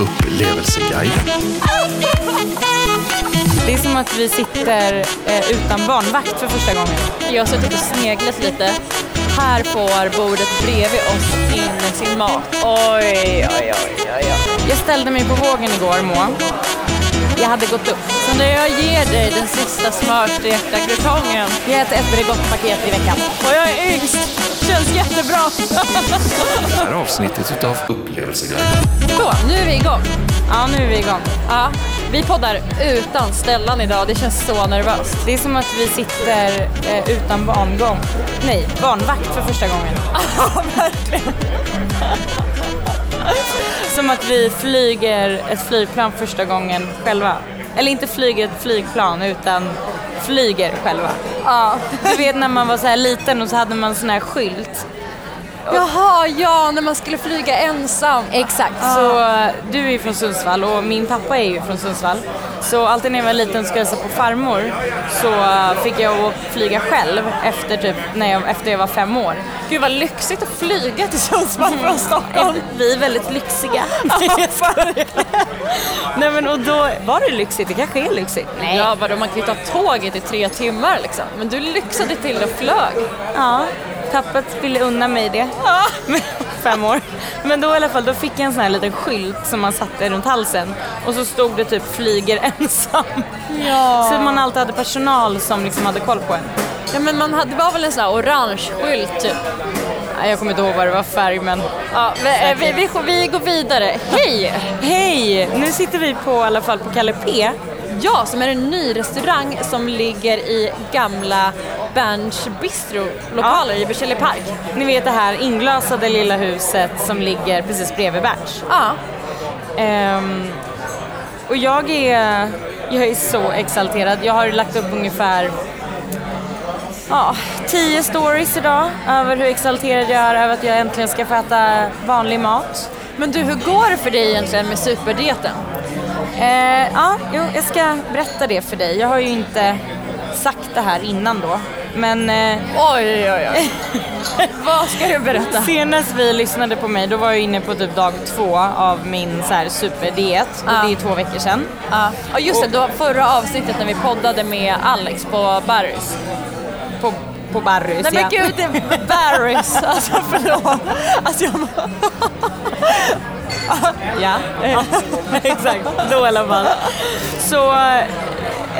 Upplevelseguiden. Det är som att vi sitter eh, utan barnvakt för första gången. Jag har suttit och sneglat lite. Här får bordet bredvid oss in sin mat. Oj, oj, oj, oj, oj. Jag ställde mig på vågen igår, Moa. Jag hade gått upp. Så när jag ger dig den sista smörstekta krutongen Jag äter ett Bregott-paket i veckan. och jag är yngst, känns jättebra. Det här avsnittet utav Upplevelseguiden. Så, nu är vi igång. Ja, nu är vi igång. Ja, vi poddar utan Stellan idag. Det känns så nervöst. Det är som att vi sitter eh, utan barngång. Nej, barnvakt för första gången. Ja, verkligen. Som att vi flyger ett flygplan första gången själva. Eller inte flyger ett flygplan utan flyger själva. Ja. Du vet när man var så här liten och så hade man sån här skylt. Jaha, ja, när man skulle flyga ensam. Exakt. Så eh, du är ju från Sundsvall och min pappa är ju från Sundsvall. Så alltid när jag var liten och skulle hälsa på farmor så eh, fick jag flyga själv efter, typ, när jag, efter jag var fem år. Gud vad lyxigt att flyga till Sundsvall från Stockholm. Vi är väldigt lyxiga. Nej men och då var det lyxigt, det kanske är lyxigt. Nej. Ja, vadå, man kan ju ta tåget i tre timmar liksom. Men du lyxade till och flög. Ja, tappet ville unna mig det. Fem år. Men då i alla fall, då fick jag en sån här liten skylt som man satte runt halsen. Och så stod det typ flyger ensam. Ja. Så man alltid hade personal som liksom hade koll på en. Ja, men man hade, det var väl en sån här orange skylt typ. Jag kommer inte ihåg vad det var färg men... Ja, vi, eh, vi, vi, vi går vidare. Hej! Hej! Nu sitter vi på i alla fall på Kalle P. Ja, som är en ny restaurang som ligger i gamla Berns Bistro lokaler i Berzelii park. Ni vet det här inglasade lilla huset som ligger precis bredvid Berts. Ja. Ehm, och jag är, jag är så exalterad. Jag har lagt upp ungefär ja, tio stories idag över hur exalterad jag är över att jag äntligen ska få äta vanlig mat. Men du, hur går det för dig egentligen med superdieten? Eh, ja, jo, jag ska berätta det för dig. Jag har ju inte sagt det här innan då. Men eh, Oj, oj, oj. Vad ska du berätta? senast vi lyssnade på mig, då var jag inne på typ dag två av min så här superdiet. Och det är två veckor sedan. Ja, ja, just det. Då förra avsnittet när vi poddade med Alex på Barrys. På, på Barrys, Nej men ja. gud, det är Barrys. Alltså förlåt. Alltså jag... Ja, exakt. Då i alla fall. Så,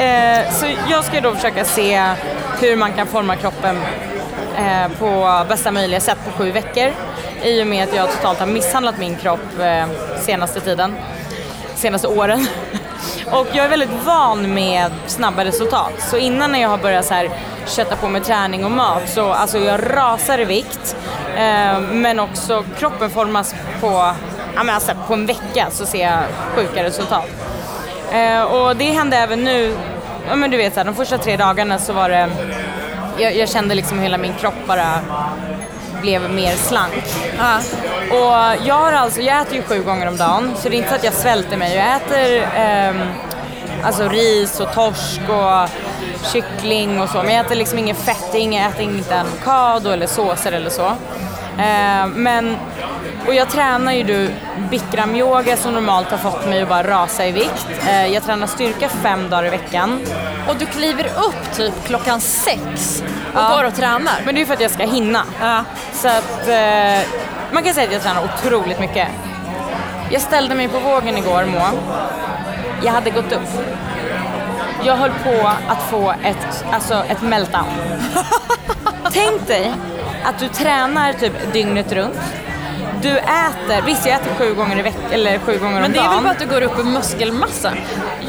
eh, så jag ska då försöka se hur man kan forma kroppen eh, på bästa möjliga sätt på sju veckor. I och med att jag totalt har misshandlat min kropp eh, senaste tiden. Senaste åren. Och jag är väldigt van med snabba resultat. Så innan när jag har börjat så här kötta på med träning och mat så alltså jag rasar i vikt. Eh, men också kroppen formas på, ja, men alltså på en vecka så ser jag sjuka resultat. Eh, och det hände även nu, ja men du vet så här, de första tre dagarna så var det, jag, jag kände liksom hela min kropp bara blev mer slank. Ja. Och jag har alltså, jag äter ju sju gånger om dagen så det är inte så att jag svälter mig. Jag äter ehm, alltså ris och torsk och kyckling och så men jag äter liksom inget fett, jag äter inte avokado eller såser eller så. Ehm, men, och jag tränar ju du bikramyoga som normalt har fått mig att bara rasa i vikt. Eh, jag tränar styrka fem dagar i veckan. Och du kliver upp typ klockan sex och Ja. går och tränar. Men det är ju för att jag ska hinna. Ja. Så att eh, man kan säga att jag tränar otroligt mycket. Jag ställde mig på vågen igår, Moa. Jag hade gått upp. Jag höll på att få ett, alltså ett meltdown. Tänk dig att du tränar typ dygnet runt. Du äter, visst jag äter sju gånger i veckan, eller sju gånger Men om det är dagen. väl bara att du går upp i muskelmassa?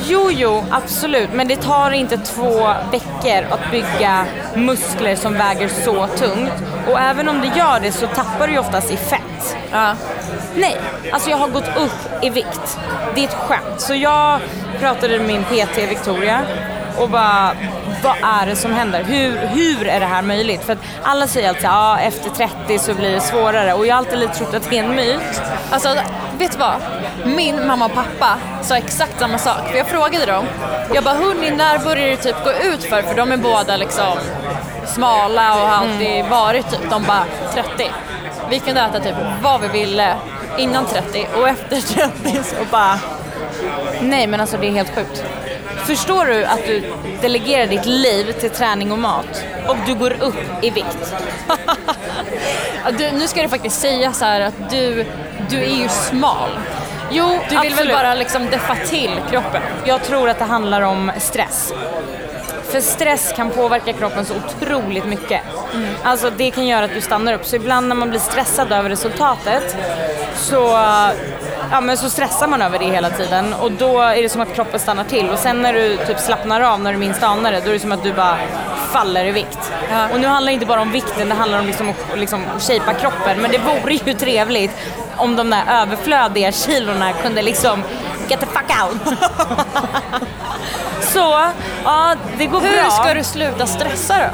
Jo, jo, absolut. Men det tar inte två veckor att bygga muskler som väger så tungt. Och även om det gör det så tappar du ju oftast i fett. Ja. Nej, alltså jag har gått upp i vikt. Det är ett skämt. Så jag pratade med min PT Victoria och bara, vad är det som händer? Hur, hur är det här möjligt? För att alla säger alltid att ja, efter 30 så blir det svårare och jag har alltid lite trott att det är en myt. Alltså, vet du vad? Min mamma och pappa sa exakt samma sak. För jag frågade dem, jag bara hörni, när börjar det typ gå ut för? För de är båda liksom smala och har alltid varit typ, de bara 30. Vi kunde äta typ vad vi ville innan 30 och efter 30 så bara Nej men alltså det är helt sjukt. Förstår du att du delegerar ditt liv till träning och mat och du går upp i vikt? Du, nu ska det faktiskt sägas så här att du, du är ju smal. Jo, Du vill väl absolut. bara liksom deffa till kroppen? Jag tror att det handlar om stress. För stress kan påverka kroppen så otroligt mycket. Alltså det kan göra att du stannar upp. Så ibland när man blir stressad över resultatet så, ja, men så stressar man över det hela tiden och då är det som att kroppen stannar till. Och sen när du typ slappnar av när du minst anar det, då är det som att du bara faller i vikt. Ja. Och nu handlar det inte bara om vikten, det handlar om liksom att liksom shapea kroppen. Men det vore ju trevligt om de där överflödiga kilorna kunde liksom get the fuck out. Så, ja det går Hur bra. ska du sluta stressa då?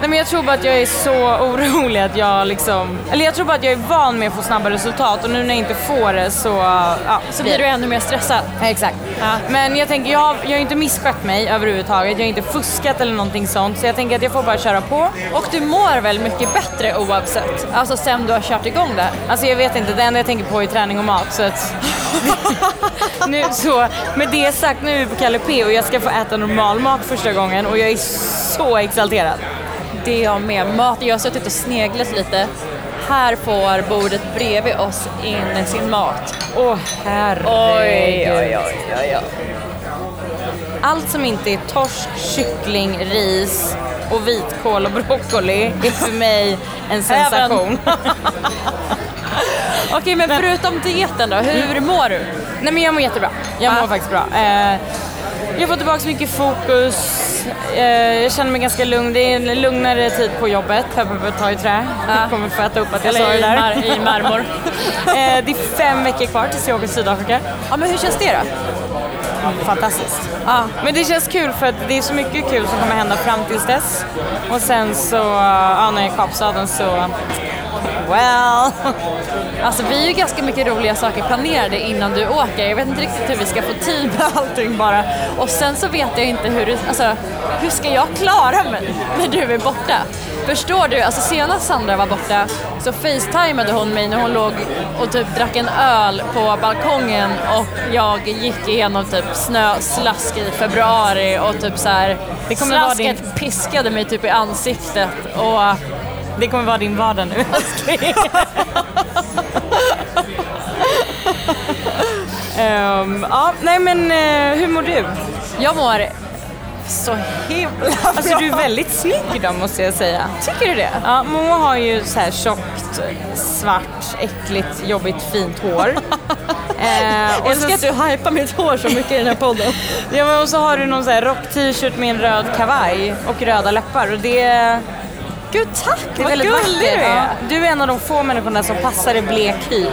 Nej men jag tror bara att jag är så orolig att jag liksom, eller jag tror bara att jag är van med att få snabba resultat och nu när jag inte får det så, ja. Så blir du ännu mer stressad. Ja, Exakt. Men jag tänker, jag, jag har inte misskött mig överhuvudtaget, jag har inte fuskat eller någonting sånt så jag tänker att jag får bara köra på. Och du mår väl mycket bättre oavsett? Alltså sen du har kört igång det här. Alltså jag vet inte, det enda jag tänker på är träning och mat så att nu, så, med det sagt, nu är vi på Kalle P och jag ska få äta normal mat första gången och jag är så exalterad. Det är jag med. Mat, jag har suttit och sneglat lite. Här får bordet bredvid oss in sin mat. Åh herregud. oj, oj, oj. Allt som inte är torsk, kyckling, ris och vitkål och broccoli är för mig en sensation. Okej, men förutom dieten då, hur mår du? Nej men jag mår jättebra. Jag mår Ja. faktiskt bra. Eh, jag får tillbaka mycket fokus. Eh, jag känner mig ganska lugn. Det är en lugnare tid på jobbet. Peppar på ta i trä. Jag kommer få äta upp att jag sa det där. mar- i marmor. eh, det är fem veckor kvar tills jag åker till Sydafrika. Ja, men hur känns det då? Fantastiskt. Ja. Men det känns kul för att det är så mycket kul som kommer hända fram tills dess. Och sen så, ja, när jag är i Kapstaden så, well. Alltså vi har ju ganska mycket roliga saker planerade innan du åker. Jag vet inte riktigt hur vi ska få tid med allting bara. Och sen så vet jag inte hur du, alltså hur ska jag klara mig när du är borta? Förstår du? Alltså senast Sandra var borta så facetimade hon mig när hon låg och typ drack en öl på balkongen och jag gick igenom typ snöslask i februari och typ så här Det kommer vara slasket din- piskade mig typ i ansiktet och Det kommer vara din vardag nu. Ehm, ja, nej men eh, hur mår du? jag mår så himla bra. Alltså du är väldigt snygg idag måste jag säga. Tycker du det? Ja, Moa har ju så här tjockt, svart, äckligt, jobbigt, fint hår. Eh, och Jag älskar att du hypar mitt hår så mycket i den här podden. ja, men och så har du någon så här rock-t-shirt med en röd kavaj och röda läppar och det, Gud tack, det är vad väldigt gullig du är. Du är en av de få människorna som passar i blek hy.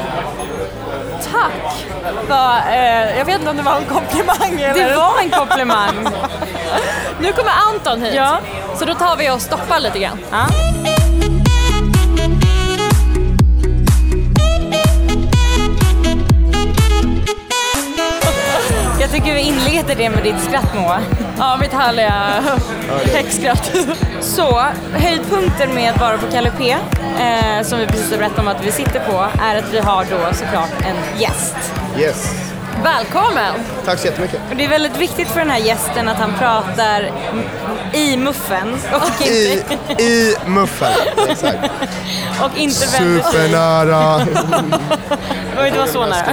Tack. Va, eh, jag vet inte om det var en komplimang eller? Det var en komplimang. Nu kommer Anton hit. Ja. Så då tar vi och stoppar lite grann. Ja. Jag tycker vi inleder det med ditt skratt Moa. Ja, mitt härliga häxskratt. Så, höjdpunkten med att vara på Kalle P, eh, som vi precis har berättat om att vi sitter på, är att vi har då såklart en gäst. Yes. Välkommen! Tack så jättemycket. Och det är väldigt viktigt för den här gästen att han pratar i muffen och I, inte, i muffen. Exakt. och inte. Supernära. Det var så nära.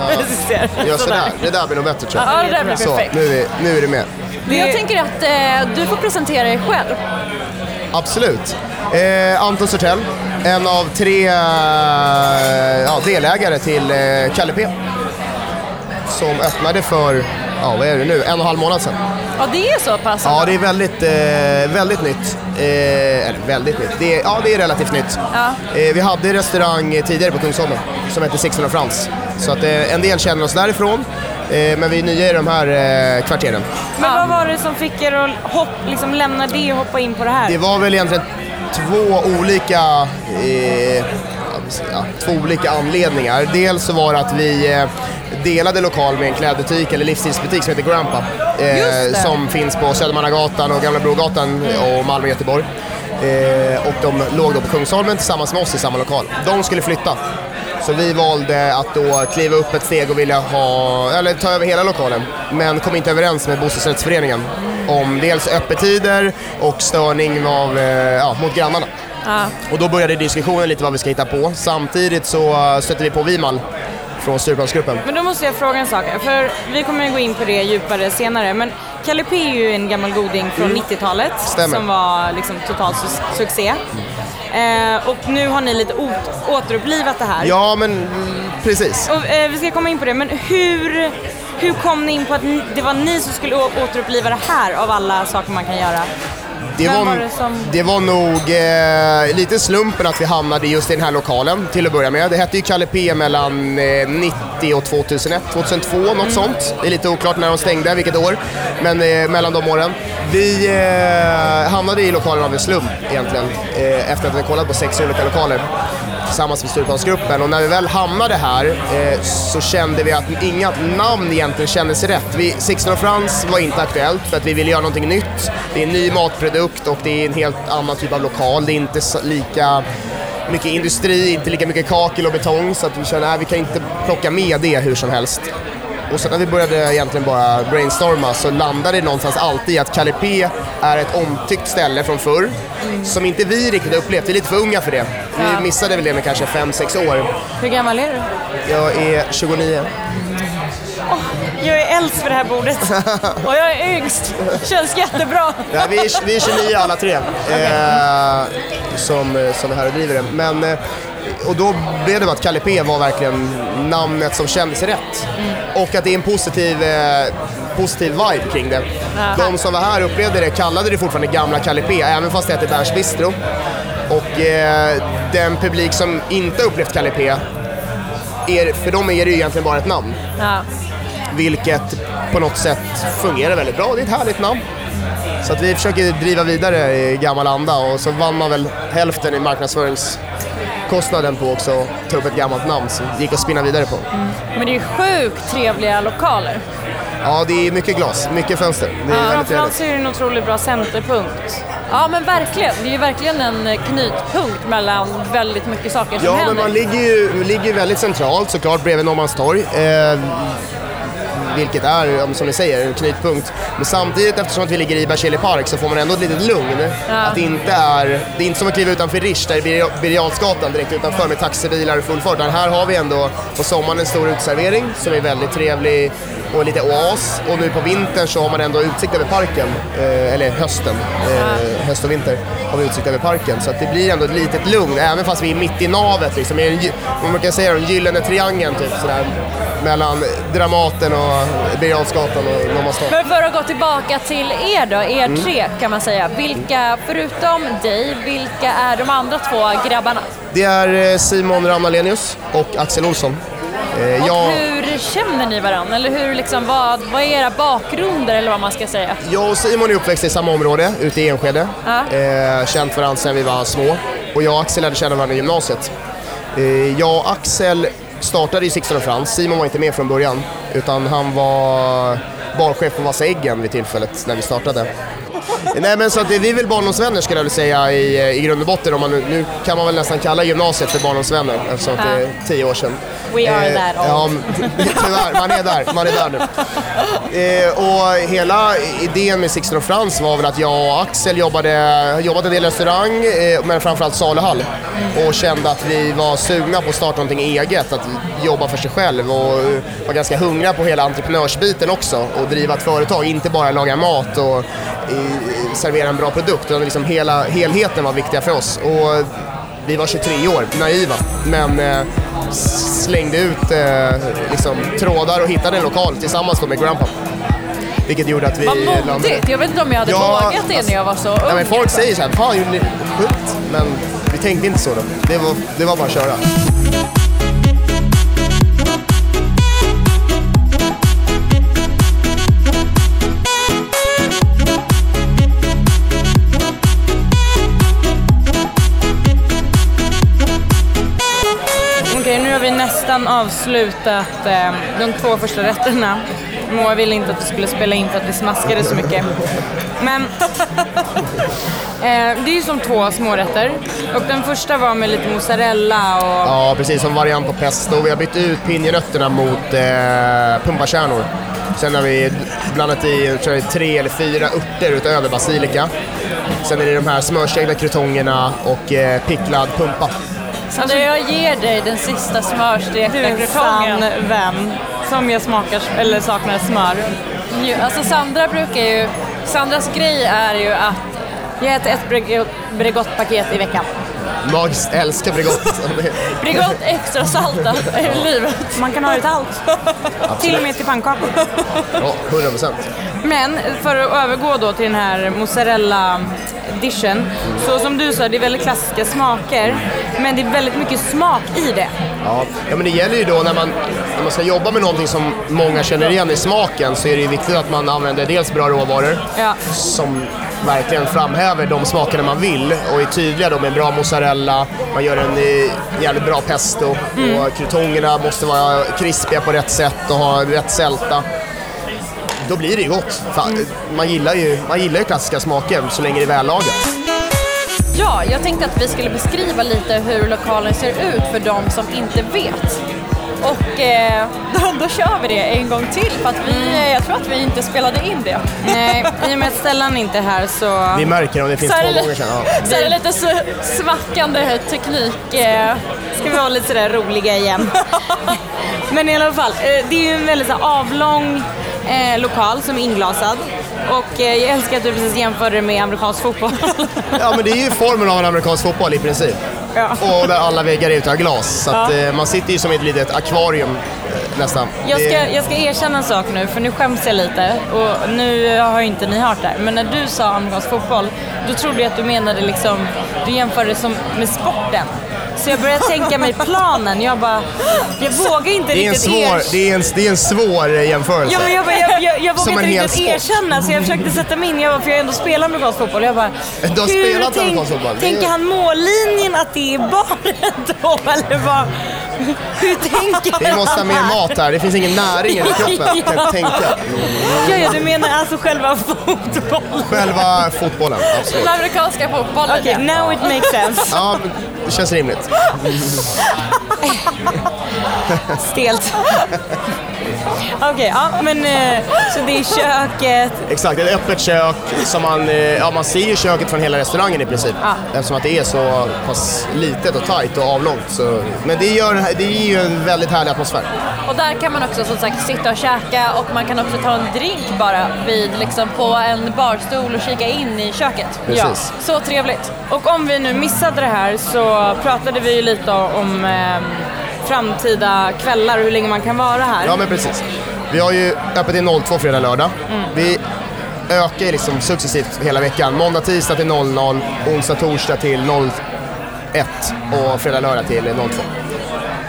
Gör sådär. Det där blir nog bättre tror Ja, jag. det där blir Så, perfekt. nu är, nu är det med. Men jag tänker att eh, du får presentera dig själv. Absolut. Eh, Anton Sortell, en av tre eh, ja, delägare till eh, Kalle P. Som öppnade för, ja vad är det nu, en och en halv månad sedan. Ja, det är så pass. Ja, det är väldigt, eh, väldigt nytt. Eh, eller väldigt nytt. Det är, ja, det är relativt nytt. Ja. Eh, vi hade restaurang tidigare på Kungsholmen som hette Sixten och Frans. Så att eh, en del känner oss därifrån. Eh, men vi är nya i de här eh, kvarteren. Men vad var det som fick er att hopp, liksom lämna det och hoppa in på det här? Det var väl egentligen två olika, eh, två olika anledningar. Dels så var det att vi, delade lokal med en klädbutik eller livsstilsbutik som heter Grandpa. Eh, som finns på Södermannagatan och Gamla Brogatan och Malmö och Göteborg. Eh, och de låg då på Kungsholmen tillsammans med oss i samma lokal. De skulle flytta. Så vi valde att då kliva upp ett steg och vilja ha, eller ta över hela lokalen. Men kom inte överens med bostadsrättsföreningen om dels öppettider och störning av, eh, ja, mot grannarna. Ja. Och då började diskussionen lite vad vi ska hitta på. Samtidigt så eh, stötte vi på Vimal från Stureplansgruppen. Men då måste jag fråga en sak, för vi kommer gå in på det djupare senare, men Kalle P är ju en gammal goding från 90-talet Mm. Stämmer. som var liksom total su- succé. Eh, och nu har ni lite återupplivat det här. Ja, men mm, precis. Och, eh, vi ska komma in på det, men hur, hur kom ni in på att det var ni som skulle återuppliva det här av alla saker man kan göra? Det var, var det som- det var nog eh, lite slumpen att vi hamnade just i den här lokalen till att börja med. Det hette ju Kalle P mellan eh, 90 och 2001, 2002 något sånt. Det är lite oklart när de stängde, vilket år, men eh, mellan de åren. Vi eh, hamnade i lokalen av en slump egentligen, eh, efter att vi kollat på sex olika lokaler tillsammans med Stureplansgruppen och när vi väl hamnade här eh, så kände vi att inga namn egentligen kändes rätt. Vi, Sixten och Frans var inte aktuellt för att vi ville göra någonting nytt. Det är en ny matprodukt och det är en helt annan typ av lokal. Det är inte så, lika mycket industri, inte lika mycket kakel och betong så att vi kände att vi kan inte plocka med det hur som helst. Och sen när vi började egentligen bara brainstorma så landade det någonstans alltid i att P är ett omtyckt ställe från förr som inte vi riktigt upplevt. Vi är lite för unga för det. Vi Ja. missade väl det med kanske 5-6 år. Hur gammal är du? Jag är 29. Jag är äldst vid det här bordet. Och jag är yngst. Känns jättebra. Ja, vi, är, vi är 29 alla tre eh, som, som är här och driver det. Men, eh, och då blev det bara att Kalle P var verkligen namnet som kändes rätt. Och att det är en positiv, eh, positiv vibe kring det. De som var här upplevde det kallade det fortfarande gamla Kalle P, även fast det hette Berns Bistro. Och eh, den publik som inte upplevt Kalle P, är, för dem är det ju egentligen bara ett namn. Ja. Vilket på något sätt fungerar väldigt bra. Det är ett härligt namn. Så att vi försöker driva vidare i gammal anda och så vann man väl hälften i marknadsföringskostnaden på också att ta upp ett gammalt namn som gick att spinna vidare på. Men det är ju sjukt trevliga lokaler. Ja, det är mycket glas, mycket fönster. Det är väldigt Framförallt så är det en otroligt bra centerpunkt. Ja men verkligen. Det är ju verkligen en knutpunkt mellan väldigt mycket saker som Ja, men händer. man ligger ju ligger väldigt centralt såklart bredvid Norrmalmstorg. Eh, vilket är, ja, som ni säger, en knutpunkt. Men samtidigt, eftersom att vi ligger i Berzelii park, så får man ändå ett litet lugn. Att det inte är, det är inte som att kliva utanför Rish, där är Birger direkt utanför med taxibilar och full fart. Här har vi ändå på sommaren en stor uteservering som är väldigt trevlig och lite oas. Och nu på vintern så har man ändå utsikt över parken, eh, eller hösten, eh, höst och vinter har vi utsikt över parken. Så att det blir ändå ett litet lugn, även fast vi är mitt i navet. Liksom, en, man brukar säga den gyllene triangeln typ sådär, mellan Dramaten och Birger och Norrmalmstorg. Men för att gå tillbaka till er då, er Mm. tre kan man säga. Vilka, förutom dig, vilka är de andra två grabbarna? Det är eh, Simon Ramnalenius och Axel Olsson. Eh, Och Jag, hur känner ni varandra? Eller hur, liksom, vad, vad är era bakgrunder eller vad man ska säga? jag och Simon är uppväxta i samma område, ute i Enskede. Ja. Eh, känt varandra sedan vi var små. Och jag och Axel lärde känna varandra i gymnasiet. Eh, jag och Axel startade i Sixten och Frans. Simon var inte med från början, utan han var barchef på Vassa Äggen vid tillfället när vi startade. Nej men så att det, vi är väl barndomsvänner skulle jag vilja säga i, i grund och botten. Om man, nu, nu kan man väl nästan kalla gymnasiet för barndomsvänner eftersom att det är tio år sedan. We are Eh, that old. Ja, tyvärr, man är där, man är där nu. Eh, och hela idén med Sixten och Frans var väl att jag och Axel jobbade, jobbade en del i restaurang, eh, men framförallt saluhall. Och kände att vi var sugna på att starta någonting eget, att jobba för sig själv och eh, var ganska hungriga på hela entreprenörsbiten också och driva ett företag, inte bara laga mat och eh, servera en bra produkt, utan liksom hela helheten var viktiga för oss. Och vi var 23 år, naiva, men eh, slängde ut eh, liksom, trådar och hittade en lokal tillsammans med Grandpa. Vilket gjorde att vi Vad modigt! Jag vet inte om jag hade Ja, vågat det alltså- när jag var så ung. Ja, men folk säger så här, fan gjorde ni sjukt? Men vi tänkte inte så då. Det var, det var bara att köra. Avslutat eh, de två första rätterna. Moa ville inte att vi skulle spela in för att vi smaskade så mycket. Men eh, det är ju som två smårätter. Och den första var med lite mozzarella och Ja, precis som variant på pesto. Vi har bytt ut pinjenötterna mot eh, pumpakärnor. Sen har vi blandat i tror jag, tre eller fyra örter utöver basilika. Sen är det de här smörstekta krutongerna och eh, picklad pumpa. Så jag ger dig den sista du smörstekta är en sann krutongen. vän. Som jag smakar, eller saknar smör. Ju- Alltså Sandra brukar ju, Sandras grej är ju att Jag äter ett Bregott- Bregottpaket i veckan. Magiskt, älskar Bregott. Bregott extra salta i livet. Man kan ha det till allt. till och med till pannkakor. ja, 100 procent. Men för att övergå då till den här mozzarella-dishen. Så som du sa, det är väldigt klassiska smaker. Men det är väldigt mycket smak i det. Ja. ja, men det gäller ju då när man, när man ska jobba med någonting som många känner igen i smaken så är det ju viktigt att man använder dels bra råvaror Ja. som verkligen framhäver de smakerna man vill och är tydliga då med bra mozzarella, man gör en eh, jävligt bra pesto och krutongerna måste vara krispiga på rätt sätt och ha rätt sälta. Då blir det ju gott. Fan, man, gillar ju, man gillar ju klassiska smaker så länge det är vällagat. Ja, jag tänkte att vi skulle beskriva lite hur lokalen ser ut för de som inte vet. Och eh, då, då kör vi det en gång till för att vi, eh, jag tror att vi inte spelade in det. Nej, i och med att Stellan inte är här så... Vi märker om det finns Så två gånger sedan. Ja. Så är det lite så smackande teknik. Eh, ska vi vara lite sådär roliga igen. Men i alla fall, eh, det är ju en väldigt så avlång eh, lokal som är inglasad. Och eh, jag älskar att du precis jämförde det med amerikansk fotboll. ja, men det är ju formen av en amerikansk fotboll i princip. Ja. Och där alla väggar är utav glas. Så att, eh, man sitter ju som i ett litet akvarium eh, nästan. Jag Det- ska, jag ska erkänna en sak nu, för nu skäms jag lite. Och nu har ju inte ni hört det här. Men när du sa amerikansk fotboll, då trodde jag att du menade liksom, du jämförde det som med sporten. Så jag började tänka mig planen. Jag bara, jag vågar inte Det är, en riktigt svår, erkänna. det, är en, det är en svår eh, jämförelse. Ja, men jag, bara, jag, jag, jag vågar inte riktigt erkänna så jag försökte sätta mig in. Jag bara, för jag har ändå spelat amerikansk fotboll. Jag bara, Du har spelat tänk- amerikansk fotboll? Tänker han mållinjen att det är baren då? Eller vad? Hur tänker Vi måste ha mer mat här, det finns ingen näring i kroppen. Ja. Kan jag tänka. Ja, ja, du menar alltså själva fotbollen? Själva fotbollen, absolut. den amerikanska fotbollen. Okej, now it makes sense. Ja, det känns rimligt. Stelt. Okej, ja men eh, så det är köket. Exakt, ett öppet kök. Som man, eh, ja, man ser ju köket från hela restaurangen i princip. Ja. Eftersom att det är så pass litet och tajt och avlångt. Så, men det, gör, det ger ju en väldigt härlig atmosfär. Och där kan man också som sagt sitta och käka och man kan också ta en drink bara vid, liksom, på en barstol och kika in i köket. Precis. Så trevligt. Och om vi nu missade det här så pratade vi ju lite om eh, framtida kvällar och hur länge man kan vara här. Ja, men precis. Vi har ju öppet till 02 fredag, lördag. Vi ökar liksom successivt hela veckan. Måndag, tisdag till 00, onsdag, torsdag till 01 och fredag, lördag till 02.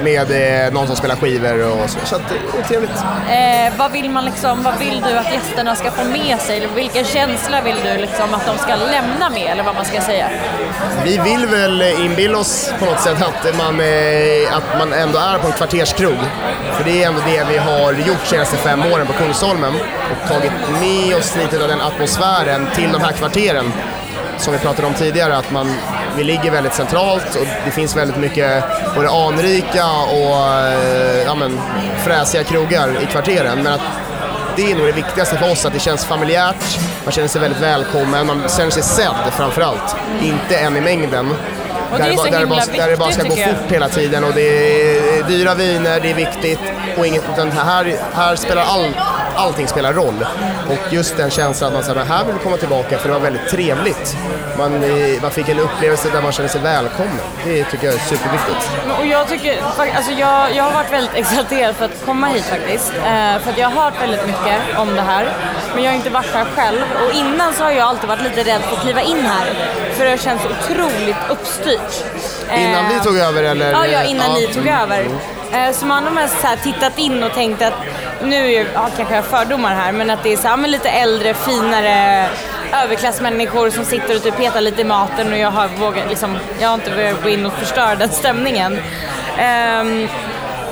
Med eh, någon som spelar skivor och så. Så att det är trevligt. Eh, vad, vill man liksom, vad vill du att gästerna ska få med sig? Vilken känsla vill du liksom att de ska lämna med? Eller vad man ska säga. Vi vill väl inbilla oss på något sätt att man, eh, att man ändå är på en kvarterskrog. För det är ändå det vi har gjort de senaste fem åren på Kungsholmen och tagit med oss lite av den atmosfären till de här kvarteren. Som vi pratade om tidigare, att man, vi ligger väldigt centralt och det finns väldigt mycket både anrika och eh, ja, men, fräsiga krogar i kvarteren. Men att det är nog det viktigaste för oss, att det känns familjärt, man känner sig väldigt välkommen, man känner sig sedd framförallt. Inte en i mängden. Och det är där, så bara- där, det bara, där det bara ska gå jag. fort hela tiden och det är dyra viner, det är viktigt och inget, utan här, här spelar all, allting spelar roll. Och just den känslan att man säger, här vill vi komma tillbaka för det var väldigt trevligt. Man, eh, man fick en upplevelse där man känner sig välkommen. Det tycker jag är superviktigt. Och jag tycker, alltså jag, jag har varit väldigt exalterad för att komma hit faktiskt. Eh, för att jag har hört väldigt mycket om det här. Men jag har inte varit här själv. Och innan så har jag alltid varit lite rädd för att kliva in här. För det har känts otroligt uppstyrt. Innan Eh, vi tog över eller? Ja, ja innan Ja, ni tog mm. över. Eh, Så man har mest så tittat in och tänkt att, nu är ja, kanske jag har fördomar här, men att det är så här, men lite äldre, finare överklassmänniskor som sitter och typ petar lite i maten och jag har, vågat, liksom, jag har inte vågat gå in och förstöra den stämningen. Ehm,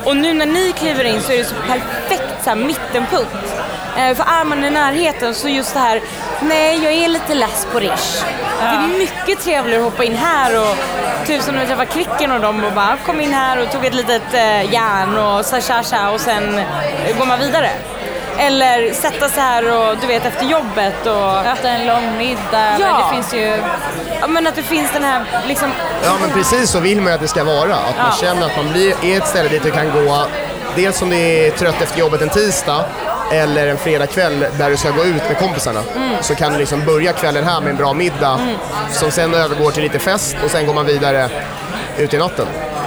Och nu när ni kliver in så är det så perfekt så här, mittenpunkt. Eh, för är man i närheten så just det här, nej jag är lite less på Rish. Det är mycket trevligare att hoppa in här och typ som när vi träffade Kvicken och dem och bara kom in här och tog ett litet eh, järn och sa tja tja och sen eh, går man vidare. Eller sätta sig här och du vet efter jobbet och Äta en lång middag, Ja. det finns ju... ja, men att det finns den här liksom Ja men precis så vill man ju att det ska vara. Att man Ja. känner att man blir, är ett ställe dit du kan gå, dels om du är trött efter jobbet en tisdag eller en fredagkväll där du ska gå ut med kompisarna. Så kan du liksom börja kvällen här med en bra middag som sen övergår till lite fest och sen går man vidare ut i natten.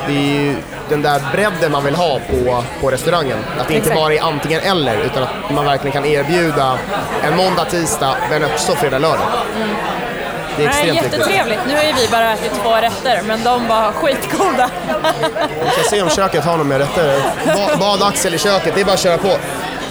Det är ju den där bredden man vill ha på, på restaurangen. Att det inte Exakt. bara är antingen eller utan att man verkligen kan erbjuda en måndag, tisdag men också fredag, lördag. Det är Nej, extremt viktigt. jättetrevligt. Nu har ju vi bara ätit två rätter, men de var skitgoda. Vi ska se om köket har någon mer rätter. Ba- Bad Axel i köket, det är bara att köra på.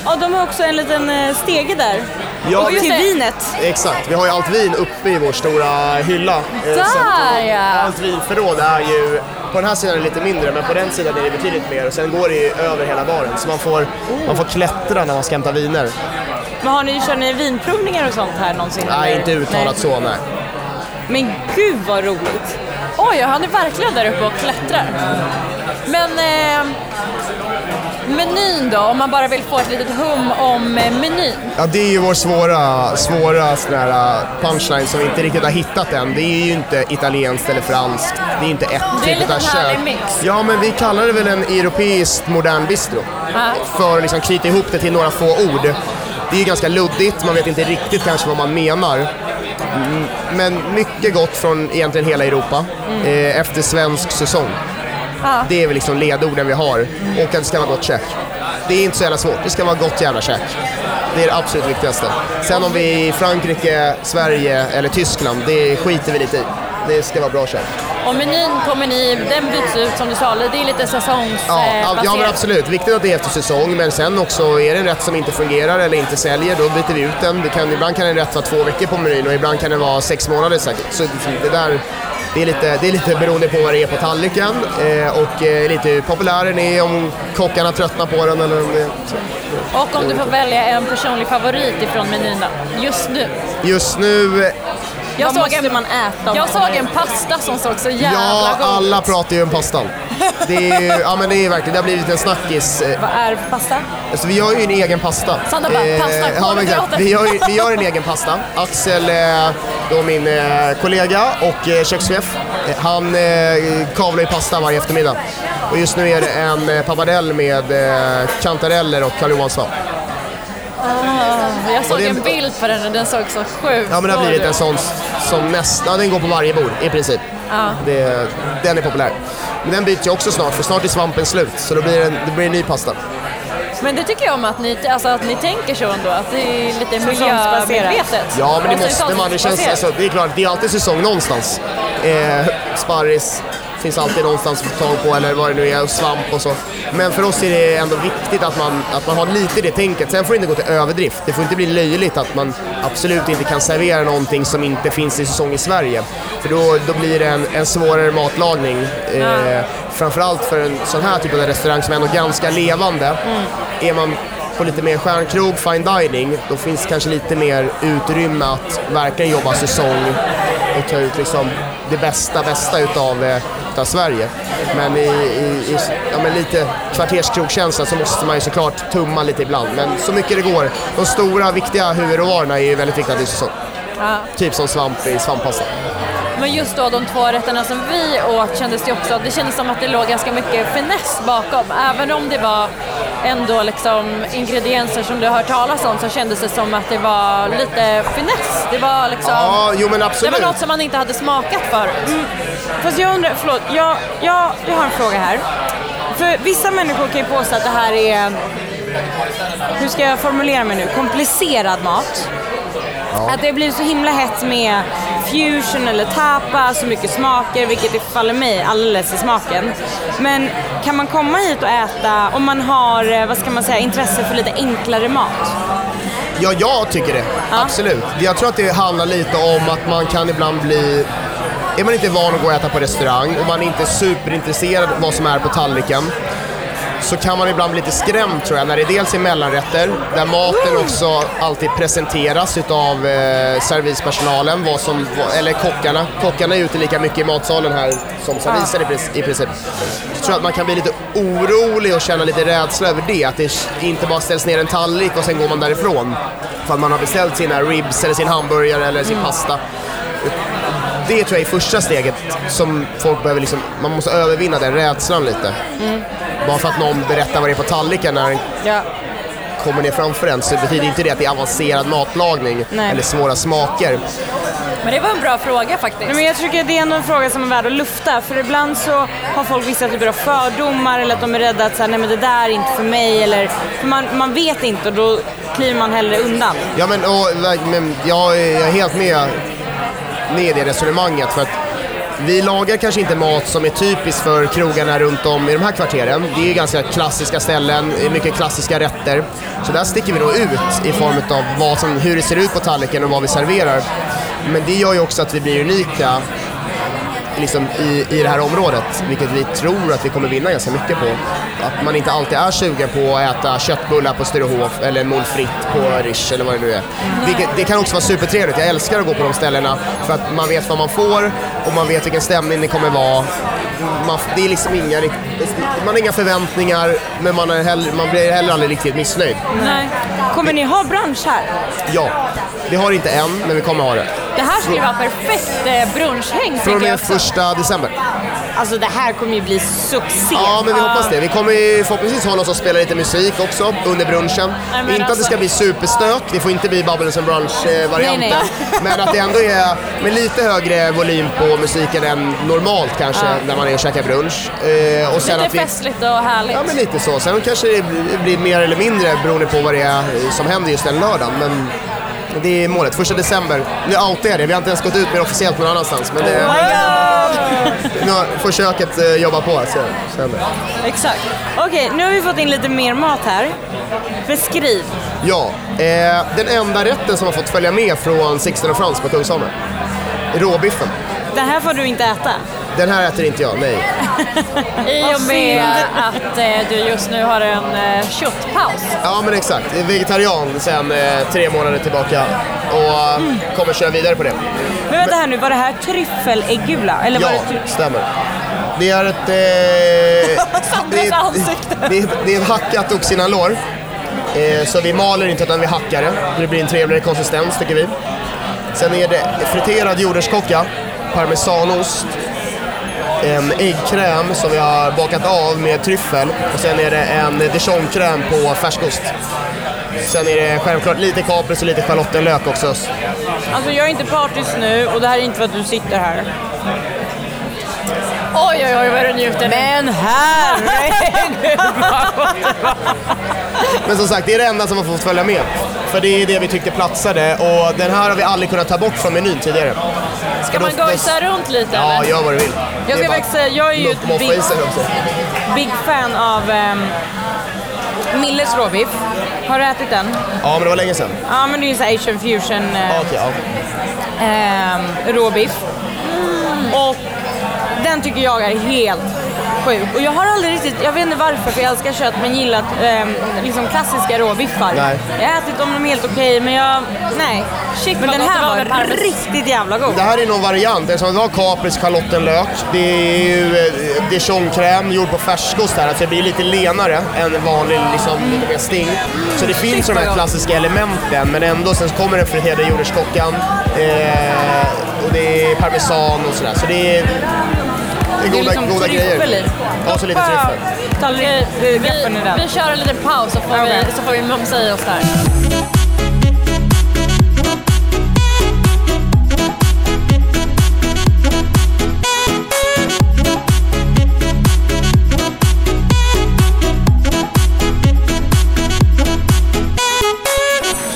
Ja, de har också en liten eh, stege där. Ja, och till vinet. Exakt, vi har ju allt vin uppe i vår stora hylla. Eh, så att Där ja! Allt vinförråd är ju, på den här sidan är det lite mindre, men på den sidan är det betydligt mer. Och sen går det ju över hela baren, så man får, man får klättra när man ska hämta viner. Men har ni, kör ni vinprovningar och sånt här någonsin? Nej, eller? inte uttalat Nej. så, nej. Men gud vad roligt. Oj, han är verkligen där uppe och klättrar. Men eh, menyn då, om man bara vill få ett litet hum om eh, menyn. Ja, det är ju vår svåra, svåra sån här uh, punchline som vi inte riktigt har hittat än. Det är ju inte italienskt eller franskt. Det är inte ett Det är en typ liten härlig mix. Ja, men vi kallar det väl en europeiskt modern bistro. Ja. För att liksom knyta ihop det till några få ord. Det är ju ganska luddigt, man vet inte riktigt kanske vad man menar. Mm, Men mycket gott från egentligen hela Europa eh, efter svensk säsong. Ja. Det är väl liksom ledorden vi har. Och att det ska vara gott käk. Det är inte så jävla svårt, det ska vara gott jävla käk. Det är det absolut viktigaste. Sen om vi är i Frankrike, Sverige eller Tyskland, det skiter vi lite i. Det ska vara bra käk. Och menyn kommer ni, den byts ut som du sa, det är lite säsongsbaserat. Ja, ja men absolut. Viktigt att det är efter säsong, men sen också är det en rätt som inte fungerar eller inte säljer, då byter vi ut den. Det kan, ibland kan en rätt vara två veckor på menyn och ibland kan det vara sex månader säkert. Så det där, det är lite, det är lite beroende på vad det är på tallriken eh, och eh, lite hur populär den är, om kockarna tröttnar på den eller om det... Så. Och om du får välja en personlig favorit ifrån menyn då, just nu. Just nu, Jag Vad såg, måste en, man äta? jag såg en pasta som såg så jävla ja god alla ut. pratar ju om pastan. Det är ju, ja men det är verkligen, det har blivit en snackis. eh, Vad är pasta? Alltså, vi gör ju en egen pasta. Sandra bara, pasta, ja, exakt. vi, gör, vi gör en egen pasta. Axel, eh, då min eh, kollega och eh, kökschef, eh, han eh, kavlar ju pasta varje eftermiddag. Och just nu är det en eh, pappardelle med eh, kantareller och karl johansson. Jag såg Och det är en- bild på den och den såg så sjukt Ja men det har blivit en sån som nästan, ja, den går på varje bord i princip. Ja. Det, den är populär. Men den byter ju också snart, för snart är svampen slut. Så då blir det, en, det blir en ny pasta. Men det tycker jag om att ni, alltså, att ni tänker så ändå, att det är lite miljömedvetet. Ja, men det måste man. Det, känns, alltså, det är klart, det är alltid säsong någonstans. Eh, sparris finns alltid någonstans att få tag på, eller vad det nu är, svamp och så. Men för oss är det ändå viktigt att man, att man har lite det tänket. Sen får det inte gå till överdrift. Det får inte bli löjligt att man absolut inte kan servera någonting som inte finns i säsong i Sverige. För då, då blir det en, en svårare matlagning. Eh, framförallt för en sån här typ av restaurang som är ändå ganska levande. Är man på lite mer stjärnkrog, fine dining, då finns kanske lite mer utrymme att verkligen jobba säsong och ta ut liksom det bästa, bästa utav, eh, utav Sverige. Men i, i, i ja, men lite kvarterskrogkänsla så måste man ju såklart tumma lite ibland. Men så mycket det går. De stora, viktiga huvudråvarorna är ju väldigt viktiga i säsong. Ja. Typ som svamp i svamppasta. Men just då de två rätterna som vi åt kändes det också, det kändes som att det låg ganska mycket finess bakom. Även om det var ändå liksom ingredienser som du har hört talas om så kändes det som att det var lite finess. Det var liksom, Ja, jo men det absolut. var något som man inte hade smakat förut. Fast jag undrar, förlåt, jag, jag, jag har en fråga här. För vissa människor kan ju påstå att det här är, hur ska jag formulera mig nu, komplicerad mat. Att det blir så himla hett med fusion eller tapa, så mycket smaker, vilket faller mig alldeles i smaken. Men kan man komma hit och äta om man har, eh, vad ska man säga, intresse för lite enklare mat? Ja, jag tycker det. Absolut. Jag tror att det handlar lite om att man kan ibland bli... Är man inte van att gå och äta på restaurang och man är inte superintresserad av vad som är på tallriken, så kan man ibland bli lite skrämd tror jag när det dels är mellanrätter där maten också alltid presenteras utav eh, servispersonalen, vad som, eller kockarna. Kockarna är ute lika mycket i matsalen här som servisen i i princip. Så tror jag att man kan bli lite orolig och känna lite rädsla över det, att det inte bara ställs ner en tallrik och sen går man därifrån för att man har beställt sina ribs eller sin hamburgare eller sin pasta det tror jag är första steget som folk behöver liksom, man måste övervinna den rädslan lite. Bara för att någon berättar vad det är på tallriken när den Ja. kommer ner framför en så betyder inte det att det är avancerad matlagning Nej. eller svåra smaker. Men det var en bra fråga faktiskt. Nej, men jag tycker det är ändå en fråga som är värd att lufta. För ibland så har folk vissa typer av fördomar eller att de är rädda att säga, nej men det där är inte för mig. Eller, för man, man vet inte och då kliver man hellre undan. Ja men, och, men jag, är, jag är helt med, med i det resonemanget för att vi lagar kanske inte mat som är typisk för krogarna runt om i de här kvarteren. Det är ganska klassiska ställen, mycket klassiska rätter. Så där sticker vi då ut i form av vad som, hur det ser ut på tallriken och vad vi serverar. Men det gör ju också att vi blir unika liksom, i, i det här området, vilket vi tror att vi kommer vinna ganska mycket på. Att man inte alltid är sugen på att äta köttbullar på Sturehof eller moules frites på Riche eller vad det nu är. Vilket, det kan också vara supertrevligt, jag älskar att gå på de ställena för att man vet vad man får och man vet vilken stämning det kommer vara. Man, det är liksom inga, man har inga förväntningar men man, är heller, man blir heller aldrig riktigt missnöjd. Nej. Kommer ni ha brunch här? Ja, vi har inte än men vi kommer ha det. Det här skulle vara perfekt eh, brunchhäng Från och med första december. Alltså det här kommer ju bli succé. Ja, men vi hoppas det. Vi kommer ju förhoppningsvis hålla oss och spela lite musik också under brunchen. Nej, inte att det alltså- ska bli superstök, det får inte bli Bubbles and Brunch-varianten. Men att det ändå är med lite högre volym på musiken än normalt kanske när man är och käkar brunch. Eh, och sen Lite att vi, festligt och härligt. Ja, men lite så. Sen kanske det blir mer eller mindre beroende på vad det är som händer just den lördagen. Men det är målet. Första december. Nu outar jag det. Vi har inte ens gått ut med det officiellt någon annanstans. Men det, nu har försöket eh, jobba på. Så, det. Exakt. Okej, nu har vi fått in lite mer mat här. Beskriv. Ja, eh, den enda rätten som har fått följa med från Sixten och Frans på Kungsholmen. Råbiffen. Det här får du inte äta. Den här äter inte jag, nej. I och med att eh, du just nu har en eh, köttpaus. Ja men exakt, Jag är vegetarian sedan eh, tre månader tillbaka och eh, kommer köra vidare på det. Men vänta här nu, var det här tryffeläggula? Eller var Ja, det stämmer. Det är ett... Eh, det, är, det, är, det är ett hackat oxinalår. Eh, så vi maler inte utan vi hackar det. Det blir en trevligare konsistens tycker vi. Sen är det friterad jordärtskocka, parmesanost, en äggkräm som vi har bakat av med tryffel och sen är det en dijonkräm på färskost. Sen är det självklart lite kapris och lite schalottenlök också. Alltså jag är inte partisk nu och det här är inte för att du sitter här. Oj, oj, oj vad du njuter. Men herregud! Men som sagt, det är det enda som har fått följa med. För det är det vi tyckte platsade och den här har vi aldrig kunnat ta bort från menyn tidigare. Ska man gojsa runt lite Ja, eller? gör vad du vill. Jag ska faktiskt säga, jag är ju ett big, big fan av um, Milles råbiff. Har du ätit den? Ja, men det var länge sedan. Ja men det är ju så här Asian fusion eh, okej, ja. ehm, råbiff. Och den tycker jag är helt sjuk. Och jag har aldrig riktigt, jag vet inte varför för jag älskar kött men gillat ehm, liksom klassiska råbiffar. Nej. Jag har ätit dem, de är helt okej men jag, nej. Shit, Men den här var riktigt jävla god. Det här är någon variant. Eftersom det var kapris, schalottenlök. Det är ju eh, dijonkräm gjord på färskost här. Alltså det blir lite lenare än vanlig, liksom, lite mer sting. Så det finns de vad här klassiska elementen. Men ändå, sen kommer den friterade jordärtskockan. Eh, och det är parmesan och sådär. Så det är, det är goda, liksom goda grejer. i. Ja, så lite tryffel. Tallrik, Vi, vi kör en liten paus så får, Okej. vi, så får vi mumsa i oss där.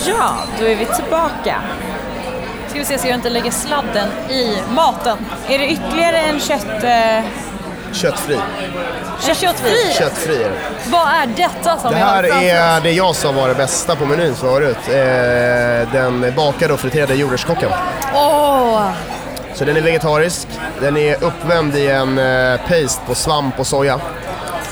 Ja, då är vi tillbaka. Ska vi se så jag inte lägger sladden i maten. Är det ytterligare en kött... Eh, Köttfri. Köttfri. Köttfri är det. Vad är detta som Det här är det jag sa var det bästa på menyn förut. Eh, den bakade och friterade jordärtskockan. Åh! Så den är vegetarisk. Den är uppvärmd i en eh, paste på svamp och soja.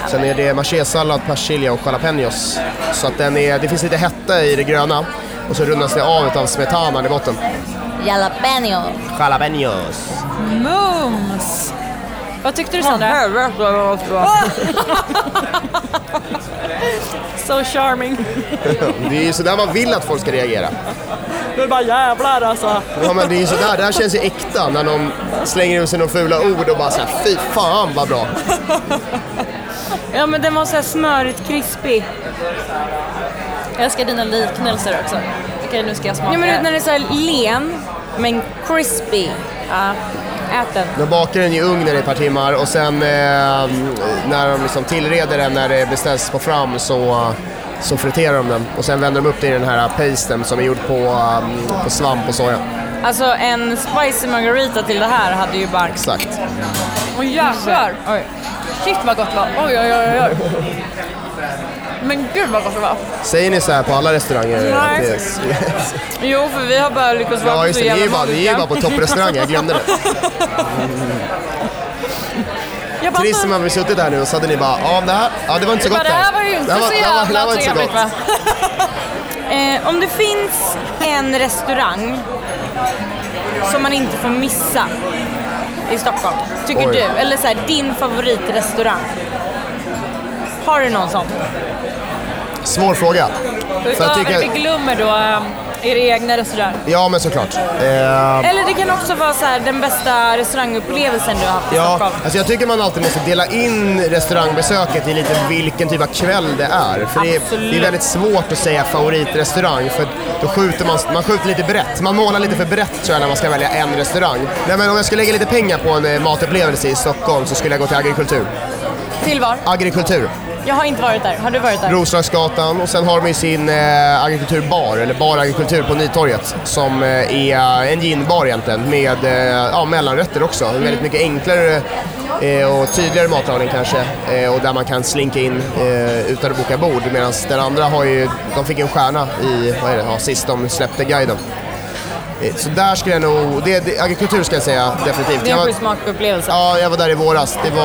Sen är det machésallad, persilja och jalapenos. Så att den är, det finns lite hetta i det gröna och så rundas det av av smetanan i botten. Jalapeno. Jalapenos. Mums! Vad tyckte du Sandra? Helvete vad bra. So charming. Det är ju sådär man vill att folk ska reagera. Du bara jävlar alltså. Ja men det är ju sådär, det här känns ju äkta när någon slänger ur sig några fula ord och bara såhär fy fan vad bra. Ja men den var så här smörigt krispig. Jag älskar dina liknelser också. Okej, nu ska jag smaka. Ja men när den är så här len men crispy. Ja. Ät den. De bakar den i ugnen i ett par timmar och sen eh, när de liksom tillreder den när det beställs på fram så, så friterar de den och sen vänder de upp det i den här pasten som är gjord på, um, på svamp och soja. Alltså en spicy margarita till det här hade ju bara... Exakt. Åh jävlar! Oj. Shit vad gott det var. Oj, oj, oj, oj. Men gud vad gott det var. Säger ni så här på alla restauranger? Nej. Yes. Jo för vi har bara lyckats vara Ja på så det, ni är ju jävla bara, ni är ju bara på topprestauranger, jag glömde det. Jag bara, Trist om man hade suttit här nu och så hade ni bara, ja det här, ja det var inte så gott det här var ju inte Det här så jävla var inte så trevligt gott. va? Eh, om det finns en restaurang som man inte får missa i Stockholm, tycker Oj. du? Eller så här, din favoritrestaurang? Har du någon sån? Svår fråga. För jag tycker, vi glömmer då um, er egna restaurang. ja men såklart. Eh, Eller det kan också vara så här, den bästa restaurangupplevelsen du har haft i Ja, Stockholm. alltså jag tycker man alltid måste dela in restaurangbesöket i lite vilken typ av kväll det är. För det är, det är väldigt svårt att säga favoritrestaurang för då skjuter man, man skjuter lite brett. Man målar lite för brett tror jag när man ska välja en restaurang. Nej, men om jag skulle lägga lite pengar på en eh, matupplevelse i Stockholm så skulle jag gå till Agrikultur. Till var? Agrikultur, Jag har inte varit där. Har du varit där? Roslagsgatan och sen har de ju sin eh, agrikulturbar, eller bar agrikultur på Nytorget som eh, är en ginbar egentligen med eh, ja, mellanrätter också. En Väldigt mycket enklare eh, och tydligare matlagning kanske eh, och där man kan slinka in eh, utan att boka bord medan den andra har ju, de fick en stjärna i, vad är det, ja, sist de släppte guiden. Eh, Så där skulle jag nog, det, det, agrikultur ska jag säga definitivt. Det är en schysst smakupplevelse. ja, jag var där i våras, det var,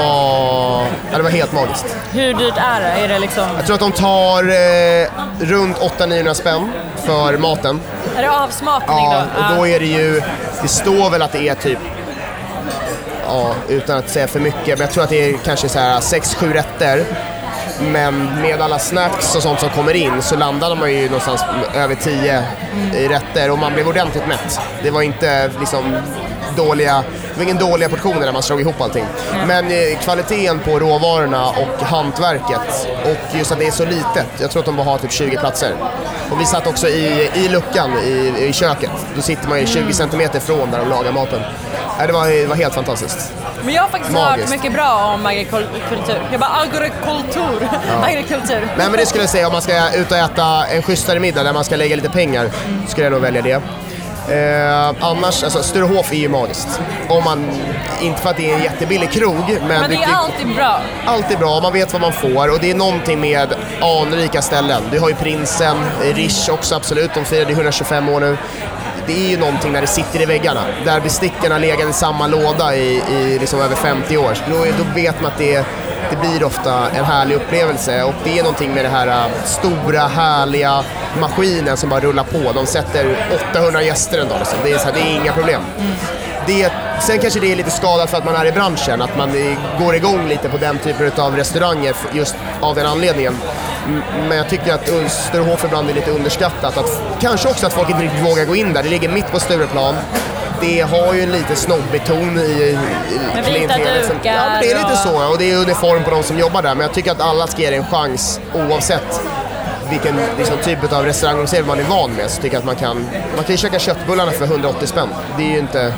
ja, det var helt magiskt. Hur dyrt är det? Är det liksom... Jag tror att de tar eh, runt 800-900 spänn för maten. Är det avsmakning Ja, då? och då är det ju, det står väl att det är typ, ja, utan att säga för mycket, men jag tror att det är kanske så här 6-7 rätter. Men med alla snacks och sånt som kommer in så landade man ju någonstans över 10 i rätter och man blev ordentligt mätt. Det var inte liksom dåliga, det var ingen dåliga portioner när man slog ihop allting. Men eh, kvaliteten på råvarorna och hantverket och just att det är så litet. Jag tror att de bara har typ 20 platser. Och vi satt också i, i luckan i, i köket. Då sitter man ju 20 centimeter från där de lagar maten. Nej, Det var, det var helt fantastiskt. Men jag har faktiskt Magiskt. hört mycket bra om agrikultur. Jag bara agrikultur. agrikultur. Nej men det skulle jag säga om man ska ut och äta en schysstare middag där man ska lägga lite pengar, skulle jag nog välja det. Eh, annars, alltså Sturehof är ju magiskt. Om man, inte för att det är en jättebillig krog, men, Men det är alltid bra. alltid bra, man vet vad man får och det är någonting med anrika ställen. Du har ju Prinsen, Rish också absolut, de firade 125 år nu. Det är ju någonting när det sitter i väggarna, där besticken har legat i samma låda i, i liksom över 50 år. Då, då vet man att det, det blir ofta en härlig upplevelse och det är någonting med den här äh, stora härliga maskinen som bara rullar på. De sätter 800 gäster en dag, liksom. det, är så här, det är inga problem. Det, sen kanske det är lite skadat för att man är i branschen, att man går igång lite på den typen av restauranger just av den anledningen. Men jag tycker att Österhof ibland är lite underskattat. Att, kanske också att folk inte riktigt vågar gå in där. Det ligger mitt på Stureplan. Det har ju en lite snobbig ton i, i Med vita dukar Ja, men det är lite så. Och det är uniform på de som jobbar där. Men jag tycker att alla ska ge det en chans oavsett vilken liksom, typ av restaurangomsättning man är van med. Så tycker jag att man kan, man kan ju käka köttbullarna för 180 spänn. Det är ju inte,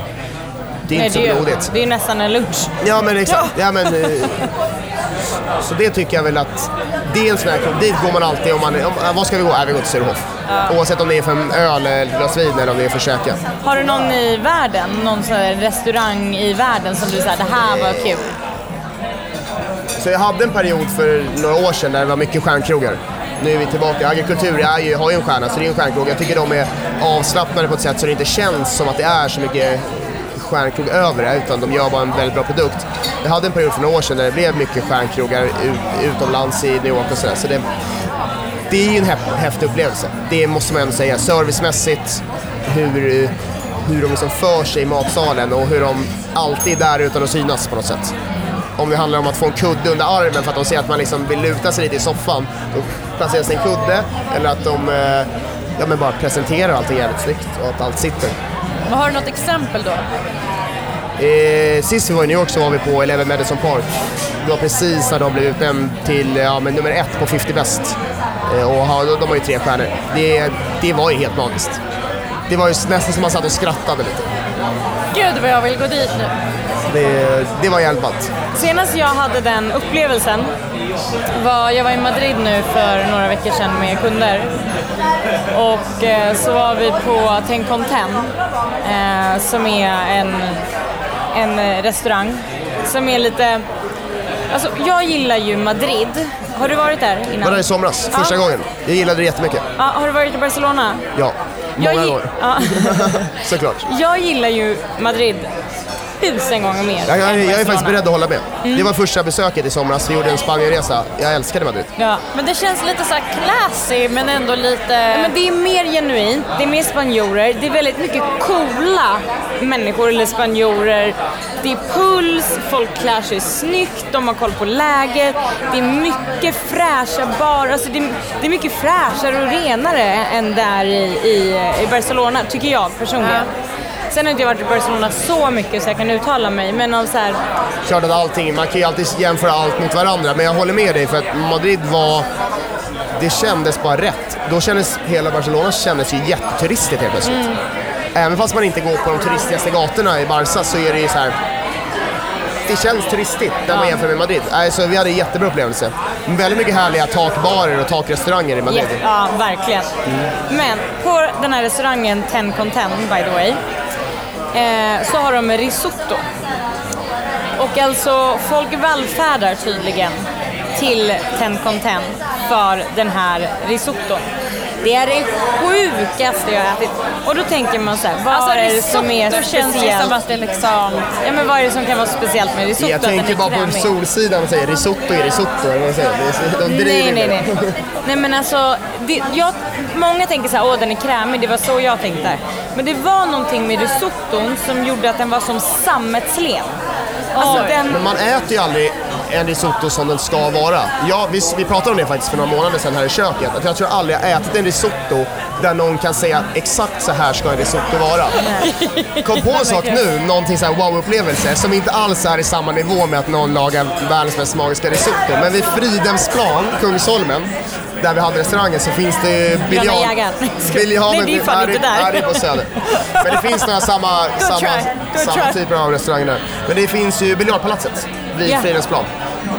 det är Nej, inte det, så är, blodigt. det är nästan en lunch. Ja men exakt. Ja. men, eh, så det tycker jag väl att det är en sån här klubb. Dit går man alltid om man, om, vad ska vi gå? Äh, vi går till Sturehof. Oavsett om det är för en öl eller ett glas vin eller om det är för käka. Har du någon i världen, någon sån här restaurang i världen som du säger det här var kul? Så jag hade en period för några år sedan där det var mycket stjärnkrogar. Nu är vi tillbaka. Agrikultur är ju, har ju en stjärna, så det är en stjärnkrog. Jag tycker de är avslappnade på ett sätt så det inte känns som att det är så mycket stjärnkrog över det, utan de gör bara en väldigt bra produkt. Jag hade en period för några år sedan där det blev mycket stjärnkrogar ut, utomlands i New York och sådär. Så det, det är ju en häftig upplevelse. Det måste man ändå säga. Servicemässigt, hur, hur de liksom för sig i matsalen och hur de alltid är där utan att synas på något sätt. Om det handlar om att få en kudde under armen för att de ser att man liksom vill luta sig lite i soffan, då placeras en kudde. Eller att de eh, ja, men bara presenterar allting jävligt snyggt och att allt sitter. Men har du något exempel då? Eh, sist vi var i New York så var vi på Eleven Madison Park. Det var precis när de blev utnämnd till ja, men nummer ett på 50 Best. Eh, och ha, de har ju tre stjärnor. Det, det var ju helt magiskt. Det var ju nästan som man satt och skrattade lite. Gud vad jag vill gå dit nu. Det, det var jävligt ballt. Senast jag hade den upplevelsen var, jag var i Madrid nu för några veckor sedan med kunder. Och eh, så var vi på Ten con Ten, eh, som är en, en restaurang som är lite... Alltså jag gillar ju Madrid. Har du varit där innan? Var där i somras, första Ja. gången. Jag gillade det jättemycket. Ja, har du varit i Barcelona? Ja, många Jag gi- gånger. Ja. Såklart. Jag gillar ju Madrid tusen gånger mer Jag, jag, jag är faktiskt beredd att hålla med. Det var första besöket i somras. Vi gjorde en Spanienresa. Jag älskade Madrid. Ja. Men det känns lite så här classy men ändå lite... Men det är mer genuint, det är mer spanjorer, det är väldigt mycket coola människor eller spanjorer. Det är puls, folk klär sig snyggt, de har koll på läget, det är mycket fräscha barer, alltså det är, det är mycket fräschare och renare än där i, i, i Barcelona, tycker jag personligen. Sen har inte jag varit i Barcelona så mycket så jag kan uttala mig, men av så här, Klart att allting, man kan ju alltid jämföra allt mot varandra, men jag håller med dig för att Madrid var... Det kändes bara rätt. Då kändes hela Barcelona kändes ju jätteturistigt helt plötsligt. Även fast man inte går på de turistigaste gatorna i Barca så är det ju så här. Det känns turistigt när man jämför med Madrid. Alltså, vi hade en jättebra upplevelse. Väldigt mycket härliga takbarer och takrestauranger i Madrid. Ja, ja, verkligen. Men på den här restaurangen Ten con Ten, by the way, eh, så har de risotto. Och alltså, folk vallfärdar tydligen till Ten con Ten för den här risotton. Det är det sjukaste jag har ätit. Och då tänker man så här, vad Alltså är det som är risotto känns ju speciellt? som att det liksom... Ja men vad är det som kan vara speciellt med risotto? Jag tänker bara på? Solsidan och säger risotto är risotto. Eller vad säger De Nej, nej, nej. Nej men alltså, det, jag, många tänker så här, åh den är krämig, det var så jag tänkte. Men det var någonting med risotton som gjorde att den var som sammetslen. Alltså Oj. Men den, man äter ju aldrig en risotto som den ska vara. Ja, vi, vi pratade om det faktiskt för några månader sedan här i köket. Att jag tror aldrig jag ätit en risotto där någon kan säga att exakt så här ska en risotto vara. Kom på en sak nu, någonting så här wow-upplevelse som inte alls är i samma nivå med att någon lagar världens mest magiska risotto. Men vid Fridhemsplan, Kungsholmen, där vi hade restaurangen så finns det biljard... jägaren. Biljard- Nej, det är fan inte där. Nej, det är på Söder. Men det finns några samma, samma, try, samma typer av restauranger där. Men det finns ju biljardpalatset vid Ja. Fridhemsplan.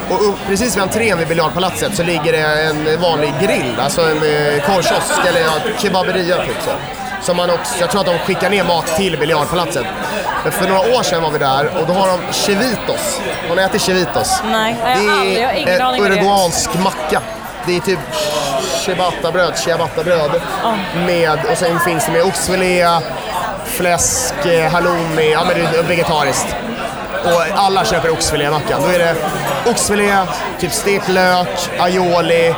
Och precis vid entrén vid biljardpalatset så ligger det en vanlig grill, alltså en eh, korvkiosk eller kebaberia typ så. Som man också, jag tror att de skickar ner mat till biljardpalatset. Men för några år sedan var vi där och då har de chevitos. Har ni ätit chevitos? nej. Jag har aldrig- jag har ingen aning det är. uruguansk macka. Det är typ ciabattabröd, ciabattabröd med, och sen finns det med oxfilé, fläsk, eh, halloumi, ja men det är vegetariskt. Och alla köper oxfilémackan. Då är det oxfilé, typ stekt lök, aioli.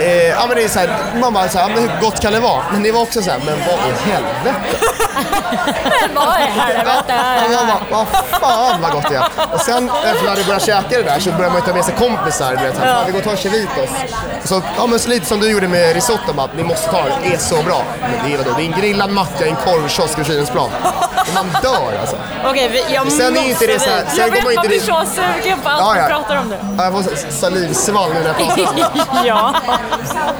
Eh, ja men det är så här, man bara så här, ja, men hur gott kan det vara? Men det var också så här, men vad i helvete? Men vad i helvete Och jag här? bara, vad fan vad gott det är. Och sen efter vi hade börjat käka det där så började man ju ta med sig kompisar. Du vet, vi går och tar chevitos. Så, ja, men så lite som du gjorde med risotto, bara, ni måste ta det, det är så bra. Men det är, vadå, det är en grillad macka i en korvkiosk vid Fridhemsplan. Man dör alltså. Okej, vi- jag Sen är måste ju inte det så här, sen Jag vet, man ju man inte blir så sugen på allt Ja, ja. pratar om nu. Ja, Jag får salivsvall nu när jag pratar om det. ja.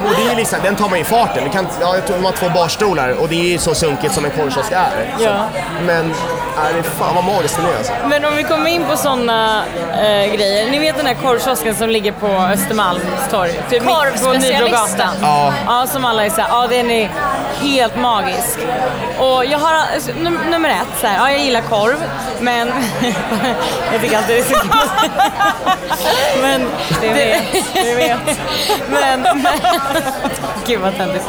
Och det är ju liksom, den tar man i farten. Du kan, ja, jag tror de har två barstolar och det är ju så sunkigt som en korvkiosk är. Ja. Men, är det fan vad magiskt det är alltså. Men om vi kommer in på sådana eh, grejer. Ni vet den här korvkiosken som ligger på Östermalmstorg? Typ Korvspecialisten. Ja. ja. Som alla är såhär, ja den är helt magisk. Och jag har, alltså, num nummer ett, så här, ja jag gillar korv, men jag tycker alltid det är så kul. men Det vet, det vet. men, men Gud vad töntigt.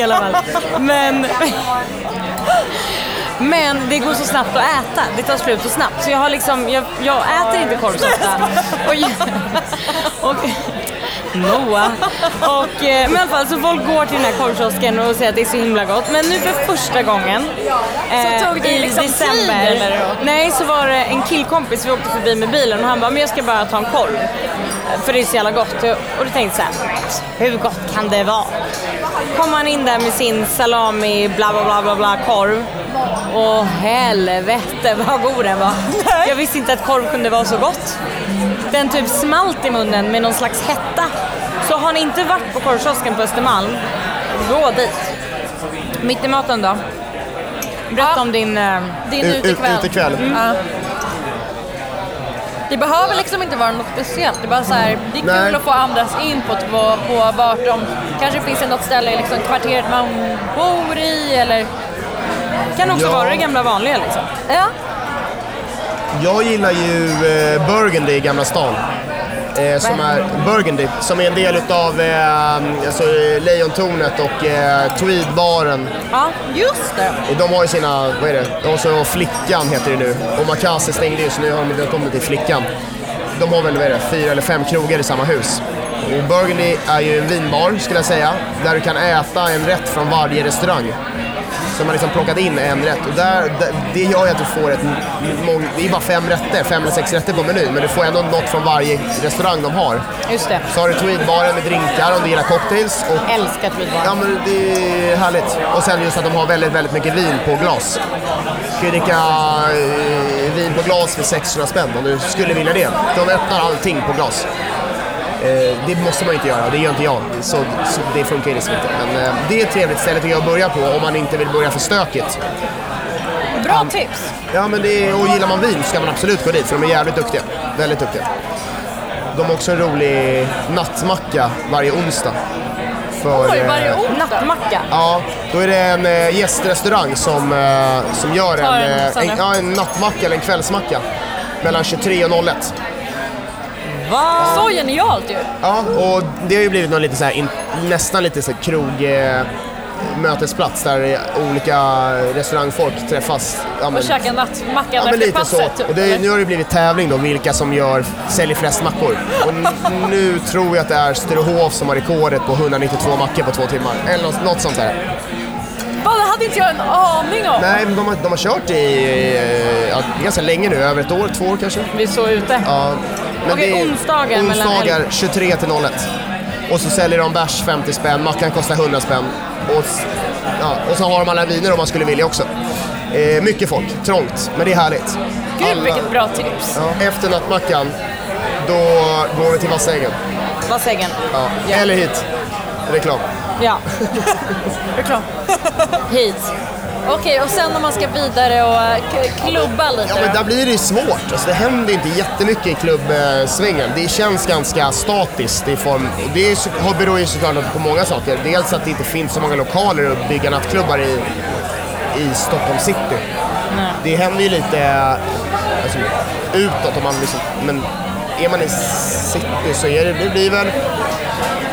I alla fall. Men Men det går så snabbt att äta. Det tar slut så snabbt. Så jag har liksom, jag, jag äter inte korv så ofta. Och, och, Moa. Och, eh, men i alla fall, så folk går till den här korvkiosken och säger att det är så himla gott. Men nu för första gången Så tog det i liksom tid, eller? Nej, så var det en killkompis, vi åkte förbi med bilen och han bara, men jag ska bara ta en korv. För det är så jävla gott. Och då tänkte jag hur gott kan det vara? Kom han in där med sin salami, bla bla bla bla, bla korv. Och helvete vad god den var. Jag visste inte att korv kunde vara så gott. Den typ smalt i munnen med någon slags hetta. Så har ni inte varit på korvkiosken på Östermalm, gå dit. Mitt i maten då? Berätta Ja. om din... eh, Din Ut- ut- utekväll. utekväll. Ja. Det behöver liksom inte vara något speciellt. Det är bara så här, det är kul Nej. att få andras input på, på vart de... Kanske finns det något ställe i liksom kvarteret man bor i eller... kan också Ja. vara det gamla vanliga liksom. Ja, Jag gillar ju eh, Burgundy i Gamla stan. Eh, som är Burgundy, som är en del utav eh, alltså, Lejontornet och eh, Tweedbaren. ja just det. Och de har ju sina, vad är det? De har så Flickan heter det nu. Och Makase stängde ju så nu har de det till Flickan. De har väl, vad är det, fyra eller fem krogar i samma hus. Och Burgundy är ju en vinbar skulle jag säga, där du kan äta en rätt från varje restaurang. Så man liksom plockat in en rätt och där, det gör ju att du får ett mång, det är bara fem rätter, fem eller sex rätter på menyn, men du får ändå något från varje restaurang de har. Just det. Så har du Tweedbaren med drinkar om du gillar cocktails och Älskar Tweedbar. Ja men det är härligt. Och sen just att de har väldigt, väldigt mycket vin på glas. Du kan dricka eh, vin på glas för 600 spänn om du skulle vilja det. De öppnar allting på glas. Eh, det måste man inte göra, det gör inte jag. Så, så det funkar ju liksom inte. Men eh, det är ett trevligt ställe tycker jag att börja på om man inte vill börja för stökigt. Bra tips. Ja men det är, och gillar man vin ska man absolut gå dit för de är jävligt duktiga. Väldigt duktiga. De har också en rolig nattmacka varje onsdag. För, Oj, varje eh, onsdag. Nattmacka. Ja, då är det en eh, gästrestaurang som, eh, som gör en, en en, ja, en nattmacka eller en kvällsmacka mellan 23 och 01. Va? Så genialt ju. Ja, och det har ju blivit någon lite så här, in, nästan lite så här krog eh, mötesplats där olika restaurangfolk träffas. Ja, men, Och käka nattmackan ja, men efter lite passet. så. typ. Och det, nu har det blivit tävling då, vilka som gör, säljer flest mackor. Och nu tror jag att det är Sturehof som har rekordet på 192 mackor på två timmar. Eller något, något sånt där. Fan, det hade inte jag en aning om. Nej, men de har, de har kört i eh, ja, ganska länge nu, över ett år, två år kanske. Vi är så ute. Ja, men Okej, det är onsdagar mellan onsdagar 23 till 01. Och så säljer de bärs 50 spänn, mackan kostar 100 spänn. Och, s- ja, och så har de alla viner om man skulle vilja också. Eh, mycket folk, trångt, men det är härligt. Gud Alla- vilket bra tips. Ja, efter nattmackan, då går vi till Vassängen. Vassängen. Ja. Ja. Eller hit. Reklam. Ja, Reklam. hit. Okej, och sen om man ska vidare och eh, klubba lite Ja, men där blir det ju svårt. Alltså, det händer inte jättemycket i klubbsvängen. Det känns ganska statiskt i form... och Det är beror ju såklart på många saker. Dels att det inte finns så många lokaler att bygga nattklubbar i, i Stockholm city. Det händer ju lite alltså, utåt om man liksom... Men är man i city så är det, det blir väl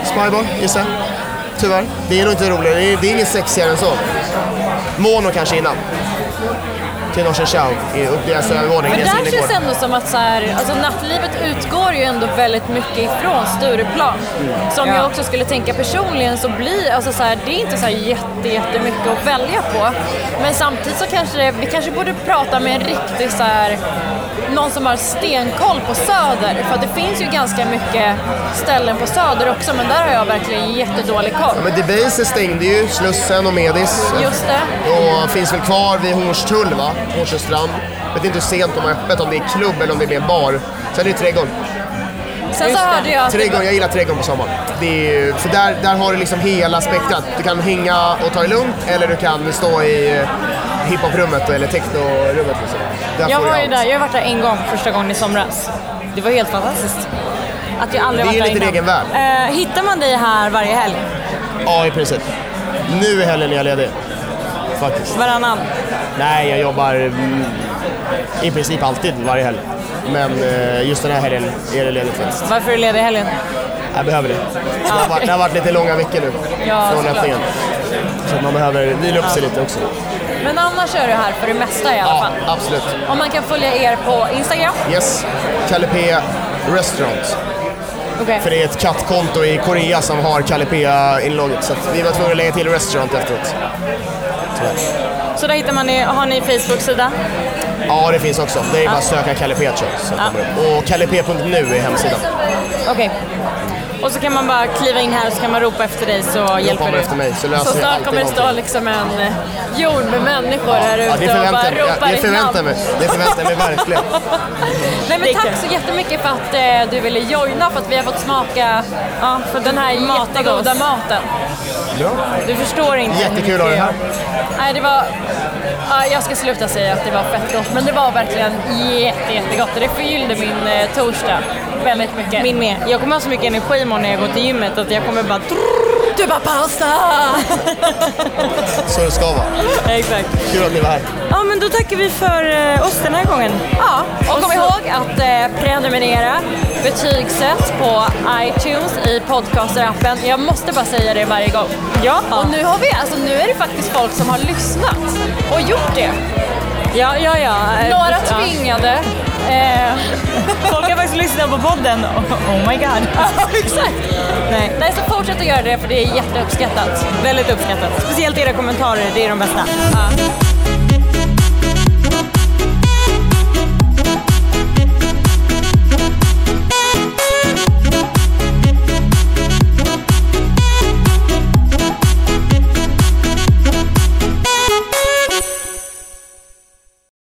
Spybar, gissar jag. Tyvärr. Det är nog inte roligare. Det är, det är inget sexigare än så. Mono kanske innan. Till Norsen Chow i övervåning. Men där känns det ändå som att så här, alltså nattlivet utgår ju ändå väldigt mycket ifrån Stureplan. Som Ja. jag också skulle tänka personligen så blir, alltså så här, det är inte så här jätte, jättemycket att välja på. Men samtidigt så kanske det, vi kanske borde prata med en riktig så här, någon som har stenkoll på Söder. För att det finns ju ganska mycket ställen på Söder också men där har jag verkligen jättedålig koll. Ja, men Debaser stängde ju, Slussen och Medis. Just det. Och finns väl kvar vid Hornstull va? Hornstullstrand. Vet inte hur sent de har öppet, om det är klubb eller om det är mer bar. Sen är det trädgården. Sen så hörde jag Trädgården, jag gillar trädgården på sommaren. Det är, ju- för där, där har du liksom hela spektrat. Du kan hänga och ta det lugnt eller du kan stå i eh, hiphoprummet eller technorummet. Liksom. Där Jag var ju där, jag har varit där en gång första gången i somras. Det var helt fantastiskt. Att jag aldrig Det är ju lite egen värld. Eh, hittar man dig här varje helg? Ja, i princip. Nu i helgen är jag ledig. Faktiskt. Varannan? Nej, jag jobbar mm, i princip alltid varje helg. Men eh, just den här helgen är det ledigt faktiskt. Varför är du ledig i helgen? Jag behöver det. Det har, varit, det har varit lite långa veckor nu Ja, från öppningen. Så man behöver vila upp sig lite också. Men annars är du här för det mesta i alla Ja, fall. absolut. Och man kan följa er på Instagram. Yes, Kalle P Restaurant. Okej. För det är ett kattkonto i Korea som har Kalle P-inlogget. Så vi var tvungna att lägga till restaurant efteråt. Så där hittar man er, har ni Facebook-sida? Ja, det finns också. Det är bara att söka Kalle P tror jag, så kommer det upp. Och kalleph.nu är hemsidan. Okej. Och så kan man bara kliva in här och så kan man ropa efter dig så De hjälper du. efter mig så löser Så vi snart alltid kommer det stå någonting. liksom en eh, jord med människor här Ja, det ute och bara förväntar, jag, ropar det ditt förväntar namn. mig. Det förväntar jag mig verkligen. Nej Det men tack så jättemycket för att eh, du ville joina, för att vi har fått smaka Ja, för den här jättegoda maten. Du förstår inte hur Jättekul att ha det här. Nej, det var... Ja, jag ska sluta säga att det var fett gott, men det var verkligen jätte, jättegott. Och Det förgyllde min eh, torsdag väldigt mycket. Min med. Jag kommer ha så mycket energi imorgon när jag går till gymmet att jag kommer bara... Du bara pasta! Så det ska vara. Exakt. Kul att ni var här. Ja, men då tackar vi för eh, oss den här gången. Ja, och kom Och så- ihåg att eh, prenumerera, betygsätt på iTunes i podcasterappen. Jag måste bara säga det varje gång. Ja. Och nu har vi, alltså nu är det faktiskt folk som har lyssnat och gjort det. Ja, ja, ja. Eh, Några ja. tvingade. Eh, Folk har faktiskt lyssnat på podden. Oh, oh my god. exakt. Nej, Nej, så fortsätt att göra det för det är jätteuppskattat. väldigt uppskattat. Speciellt era kommentarer, det är de bästa. Ja.